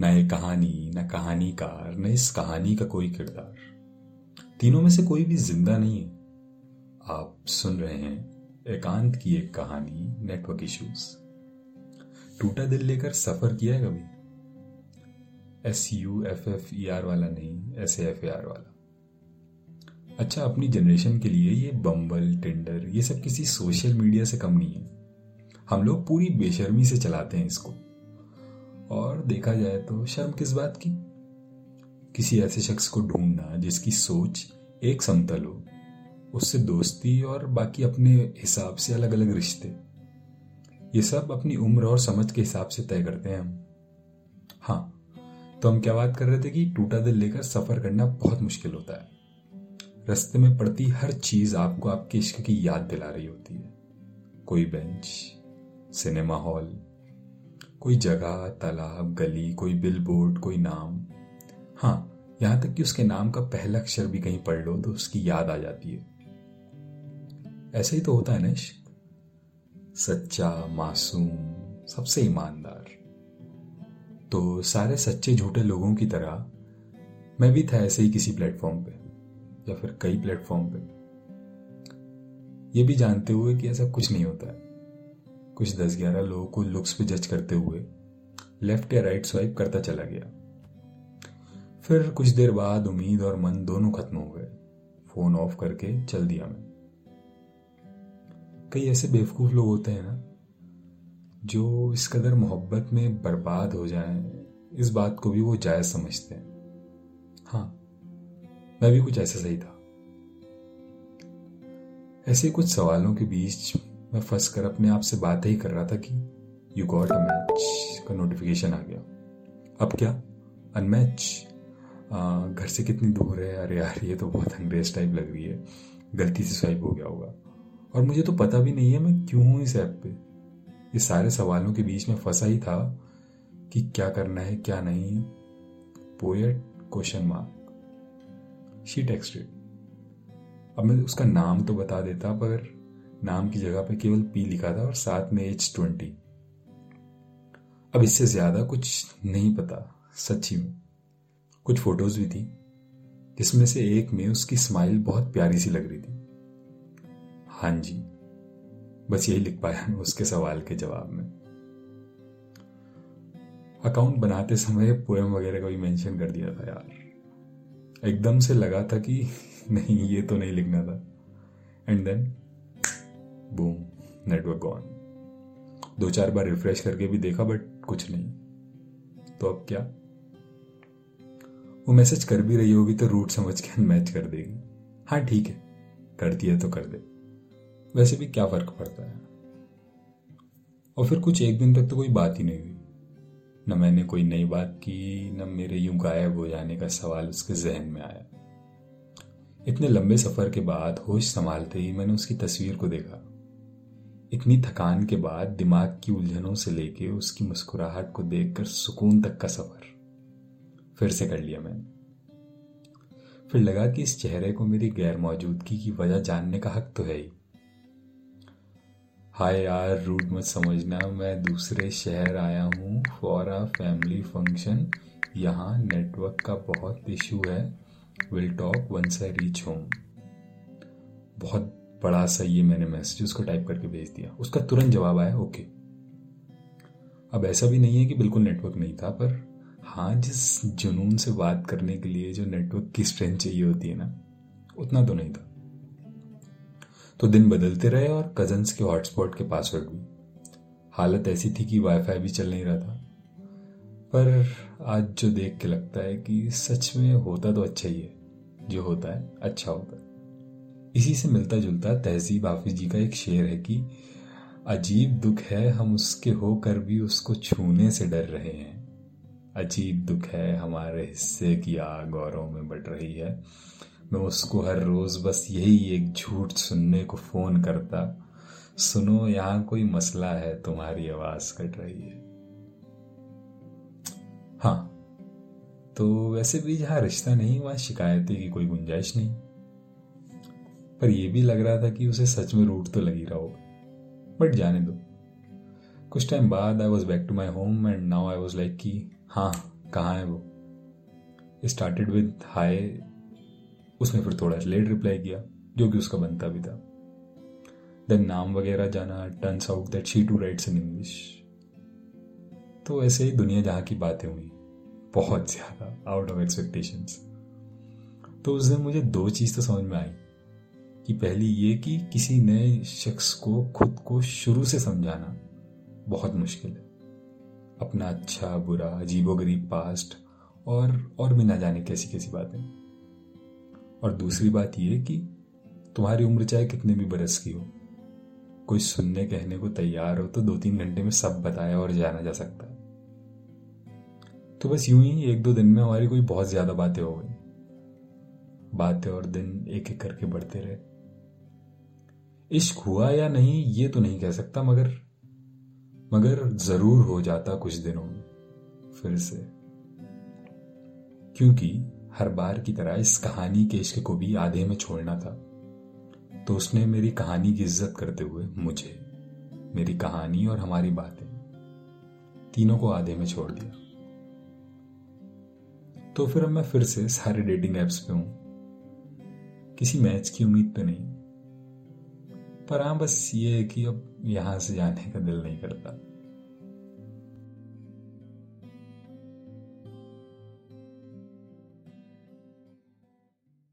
न ये कहानी, न कहानीकार, न इस कहानी का कोई किरदार। तीनों में से कोई भी ज़िंदा नहीं है। आप सुन रहे हैं एकांत की एक कहानी, नेटवर्क इश्यूज़। टूटा दिल लेकर सफ़र किया है कभी? S U F F E R वाला नहीं एस एफ़ ए आर वाला। अच्छा अपनी जनरेशन के लिए ये बम्बल टेंडर ये सब किसी सोशल मीडिया से कम नहीं है। हम लोग पूरी बेशर्मी से चलाते हैं इसको। और देखा जाए तो शर्म किस बात की? किसी ऐसे शख्स को ढूंढना जिसकी सोच एक समतल हो, उससे दोस्ती और बाकी अपने हिसाब से अलग अलग रिश्ते। ये सब अपनी उम्र और समझ के हिसाब से तय करते हैं हम। हाँ तो हम क्या बात कर रहे थे कि टूटा दिल लेकर सफ़र करना बहुत मुश्किल होता है। रास्ते में पड़ती हर चीज़ आपको आपके इश्क की याद दिला रही होती है। कोई बेंच, सिनेमा हॉल कोई जगह, तालाब, गली, कोई बिल बोर्ड कोई नाम। हाँ यहाँ तक कि उसके नाम का पहला अक्षर भी कहीं पढ़ लो तो उसकी याद आ जाती है। ऐसा ही तो होता है इश्क। सच्चा, मासूम, सबसे ईमानदार। तो सारे सच्चे झूठे लोगों की तरह, मैं भी था ऐसे ही किसी प्लेटफॉर्म पे, या फिर कई प्लेटफॉर्म पे। ये भी जानते हुए कि ऐसा कुछ नहीं होता है। कुछ दस ग्यारह लोगों को लुक्स पे जज करते हुए लेफ़्ट या राइट स्वाइप करता चला गया। फिर कुछ देर बाद उम्मीद और मन दोनों खत्म हो गए। फ़ोन ऑफ़ करके चल दिया मैं। कई ऐसे बेवकूफ़ लोग होते हैं ना, जो इस कदर मोहब्बत में बर्बाद हो जाएँ, इस बात को भी वो जायज़ समझते हैं। हाँ मैं भी कुछ ऐसा सही था। ऐसे कुछ सवालों के बीच मैं फंस कर अपने आप से बात ही कर रहा था कि यू गॉट अ मैच का नोटिफिकेशन आ गया। अब क्या? अनमैच घर से कितनी दूर है? अरे यार, ये तो बहुत अंग्रेज़ टाइप लग रही है। गलती से स्वाइप हो गया होगा। और मुझे तो पता भी नहीं है मैं क्यों हूँ इस ऐप पे। ये सारे सवालों के बीच में फंसा ही था कि क्या करना है, क्या नहीं। Poet question mark she texted अब मैं उसका नाम तो बता देता, पर नाम की जगह पे केवल पी लिखा था और साथ में एच ट्वेंटी अब इससे ज़्यादा कुछ नहीं पता, सच्ची में। कुछ फ़ोटोज़ भी थी, जिसमें से एक में उसकी स्माइल बहुत प्यारी सी लग रही थी। हाँ जी, बस यही लिख पाया मैं उसके सवाल के जवाब में। अकाउंट बनाते समय पोएम वगैरह का भी मेंशन कर दिया था यार। एकदम से लगा था कि नहीं, ये तो नहीं लिखना था। And then boom network gone दो चार बार रिफ्रेश करके भी देखा बट कुछ नहीं। तो अब क्या? वो मैसेज कर भी रही होगी तो रूट समझ के मैच कर देगी। हाँ ठीक है। करती है तो कर दे। वैसे भी क्या फ़र्क पड़ता है? और फिर कुछ एक दिन तक तो कोई बात ही नहीं हुई। न मैंने कोई नई बात की, न मेरे यूँ गायब हो जाने का सवाल उसके जहन में आया। इतने लंबे सफ़र के बाद होश संभालते ही मैंने उसकी तस्वीर को देखा। इतनी थकान के बाद दिमाग की उलझनों से लेके उसकी मुस्कुराहट को देखकर सुकून तक का सफ़र। फिर से कर लिया मैंने। फिर लगा कि इस चेहरे को मेरी गैर मौजूदगी की वजह जानने का हक तो है ही। हाय यार, रूट मत समझना, मैं दूसरे शहर आया हूँ फॉर अ फैमिली फ़ंक्शन यहाँ नेटवर्क का बहुत इशू है। Will talk once I reach home बहुत बड़ा सा ये मैंने मैसेज उसको टाइप करके भेज दिया। उसका तुरंत जवाब आया, ओके। अब ऐसा भी नहीं है कि बिल्कुल नेटवर्क नहीं था, पर हाँ जिस जुनून से बात करने के लिए जो नेटवर्क की स्ट्रेंथ चाहिए होती है ना, उतना तो नहीं था। तो दिन बदलते रहे और कजन्स के हॉटस्पॉट के पासवर्ड भी। हालत ऐसी थी कि वाईफाई भी चल नहीं रहा था। पर आज जो देख के लगता है कि सच में होता तो अच्छा ही है। जो होता है अच्छा होता है। इसी से मिलता जुलता तहजीब हाफिज जी का एक शेर है कि अजीब दुख है, हम उसके होकर भी उसको छूने से डर रहे हैं। अजीब दुख है हमारे हिस्से की आग गौरव में बढ़ रही है। मैं उसको हर रोज बस यही एक झूठ सुनने को फ़ोन करता। सुनो, यहाँ कोई मसला है, तुम्हारी आवाज़ कट रही है। हाँ तो वैसे भी जहाँ रिश्ता नहीं वहाँ शिकायतें की कोई गुंजाइश नहीं। पर यह भी लग रहा था कि उसे सच में रूट तो लगी रहा होगा। बट जाने दो। कुछ टाइम बाद I was back to my home and now I was like कि हाँ कहाँ है वो? स्टार्टेड विद हाय उसने फिर थोड़ा लेट रिप्लाई किया, जो कि उसका बनता भी था। देन नाम वगैरह जाना turns out that she too writes in English तो ऐसे ही दुनिया जहाँ की बातें हुई, बहुत ज़्यादा आउट ऑफ़ एक्सपेक्टेशंस तो उस दिन मुझे दो चीज़ तो समझ में आई। कि पहली ये कि किसी नए शख्स को खुद को शुरू से समझाना बहुत मुश्किल है। अपना अच्छा बुरा अजीबो गरीब पास्ट और और भी ना जाने कैसी कैसी बातें। और दूसरी बात यह कि तुम्हारी उम्र चाहे कितने भी बरस की हो, कोई सुनने कहने को तैयार हो तो दो तीन घंटे में सब बताया और जाना जा सकता है। तो बस यूँ ही एक दो दिन में हमारी कोई बहुत ज़्यादा बातें हो गई। बातें और दिन एक एक करके बढ़ते रहे। इश्क हुआ या नहीं, ये तो नहीं कह सकता, मगर मगर ज़रूर हो जाता कुछ दिनों में, फिर से। क्योंकि हर बार की तरह इस कहानी के इश्क को भी आधे में छोड़ना था। तो उसने मेरी कहानी की इज़्ज़त करते हुए मुझे, मेरी कहानी और हमारी बातें, तीनों को आधे में छोड़ दिया। तो फिर अब मैं फिर से सारे डेटिंग एप्स पे हूँ। किसी मैच की उम्मीद पे नहीं। पर हाँ बस ये है कि अब यहाँ से जाने का दिल नहीं करता।